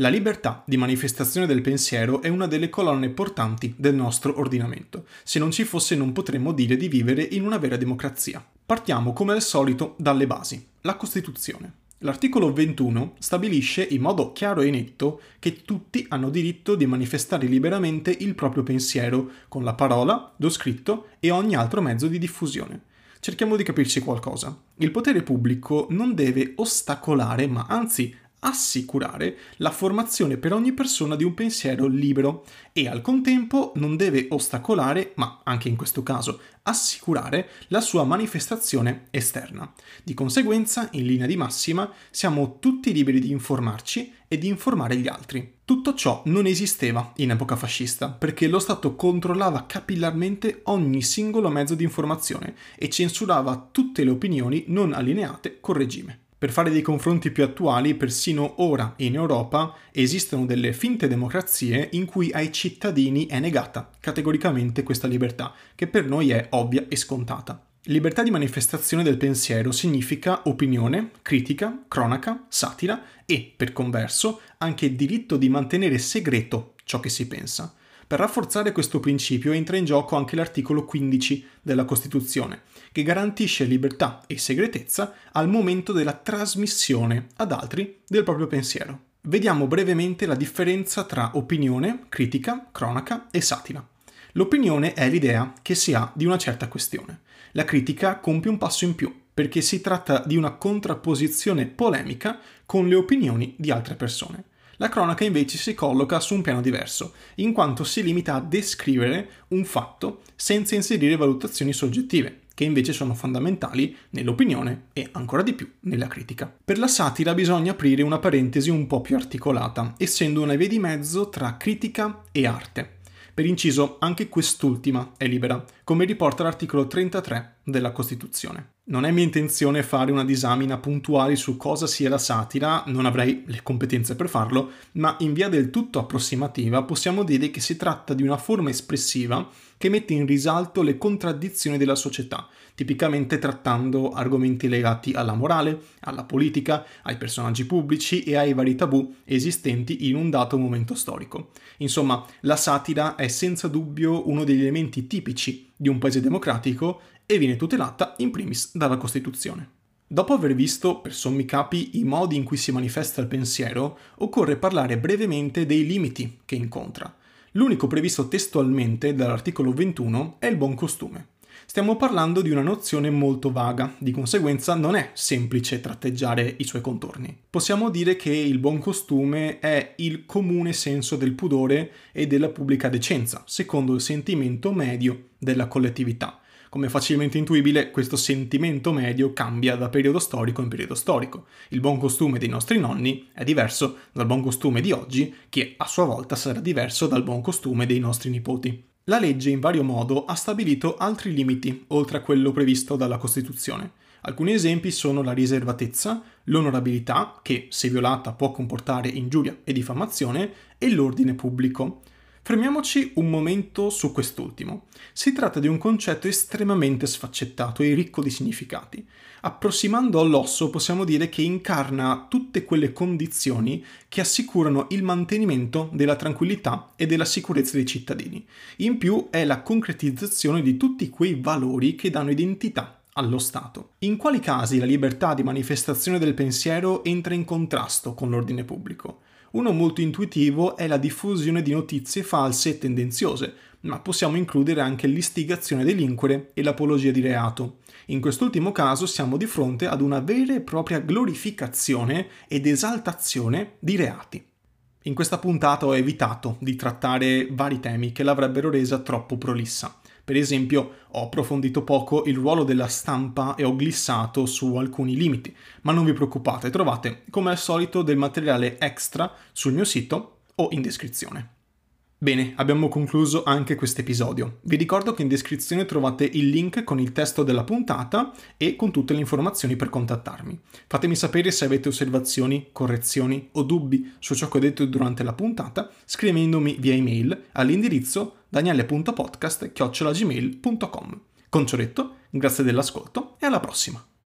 La libertà di manifestazione del pensiero è una delle colonne portanti del nostro ordinamento. Se non ci fosse non potremmo dire di vivere in una vera democrazia. Partiamo come al solito dalle basi, la Costituzione. L'articolo 21 stabilisce in modo chiaro e netto che tutti hanno diritto di manifestare liberamente il proprio pensiero con la parola, lo scritto e ogni altro mezzo di diffusione. Cerchiamo di capirci qualcosa. Il potere pubblico non deve ostacolare, ma anzi assicurare la formazione per ogni persona di un pensiero libero e al contempo non deve ostacolare, ma anche in questo caso assicurare la sua manifestazione esterna. Di conseguenza, in linea di massima, siamo tutti liberi di informarci e di informare gli altri. Tutto ciò non esisteva in epoca fascista, perché lo Stato controllava capillarmente ogni singolo mezzo di informazione e censurava tutte le opinioni non allineate col regime. Per fare dei confronti più attuali, persino ora in Europa esistono delle finte democrazie in cui ai cittadini è negata categoricamente questa libertà, che per noi è ovvia e scontata. Libertà di manifestazione del pensiero significa opinione, critica, cronaca, satira e, per converso, anche diritto di mantenere segreto ciò che si pensa. Per rafforzare questo principio entra in gioco anche l'articolo 15 della Costituzione, che garantisce libertà e segretezza al momento della trasmissione ad altri del proprio pensiero. Vediamo brevemente la differenza tra opinione, critica, cronaca e satira. L'opinione è l'idea che si ha di una certa questione. La critica compie un passo in più, perché si tratta di una contrapposizione polemica con le opinioni di altre persone. La cronaca invece si colloca su un piano diverso, in quanto si limita a descrivere un fatto senza inserire valutazioni soggettive, che invece sono fondamentali nell'opinione e ancora di più nella critica. Per la satira bisogna aprire una parentesi un po' più articolata, essendo una via di mezzo tra critica e arte. Per inciso, anche quest'ultima è libera, come riporta l'articolo 33 della Costituzione. Non è mia intenzione fare una disamina puntuale su cosa sia la satira, non avrei le competenze per farlo, ma in via del tutto approssimativa possiamo dire che si tratta di una forma espressiva che mette in risalto le contraddizioni della società, tipicamente trattando argomenti legati alla morale, alla politica, ai personaggi pubblici e ai vari tabù esistenti in un dato momento storico. Insomma, la satira è senza dubbio uno degli elementi tipici di un paese democratico e viene tutelata in primis dalla Costituzione. Dopo aver visto, per sommi capi, i modi in cui si manifesta il pensiero, occorre parlare brevemente dei limiti che incontra. L'unico previsto testualmente dall'articolo 21 è il buon costume. Stiamo parlando di una nozione molto vaga, di conseguenza non è semplice tratteggiare i suoi contorni. Possiamo dire che il buon costume è il comune senso del pudore e della pubblica decenza, secondo il sentimento medio della collettività. Come facilmente intuibile, questo sentimento medio cambia da periodo storico in periodo storico. Il buon costume dei nostri nonni è diverso dal buon costume di oggi, che a sua volta sarà diverso dal buon costume dei nostri nipoti. La legge in vario modo ha stabilito altri limiti oltre a quello previsto dalla Costituzione. Alcuni esempi sono la riservatezza, l'onorabilità, che se violata può comportare ingiuria e diffamazione, e l'ordine pubblico. Fermiamoci un momento su quest'ultimo. Si tratta di un concetto estremamente sfaccettato e ricco di significati. Approssimando all'osso possiamo dire che incarna tutte quelle condizioni che assicurano il mantenimento della tranquillità e della sicurezza dei cittadini. In più è la concretizzazione di tutti quei valori che danno identità allo Stato. In quali casi la libertà di manifestazione del pensiero entra in contrasto con l'ordine pubblico? Uno molto intuitivo è la diffusione di notizie false e tendenziose, ma possiamo includere anche l'istigazione a delinquere e l'apologia di reato. In quest'ultimo caso siamo di fronte ad una vera e propria glorificazione ed esaltazione di reati. In questa puntata ho evitato di trattare vari temi che l'avrebbero resa troppo prolissa. Per esempio, ho approfondito poco il ruolo della stampa e ho glissato su alcuni limiti, ma non vi preoccupate, trovate come al solito del materiale extra sul mio sito o in descrizione. Bene, abbiamo concluso anche questo episodio. Vi ricordo che in descrizione trovate il link con il testo della puntata e con tutte le informazioni per contattarmi. Fatemi sapere se avete osservazioni, correzioni o dubbi su ciò che ho detto durante la puntata scrivendomi via email all'indirizzo daniele.podcast.gmail.com. Con ciò detto, grazie dell'ascolto e alla prossima!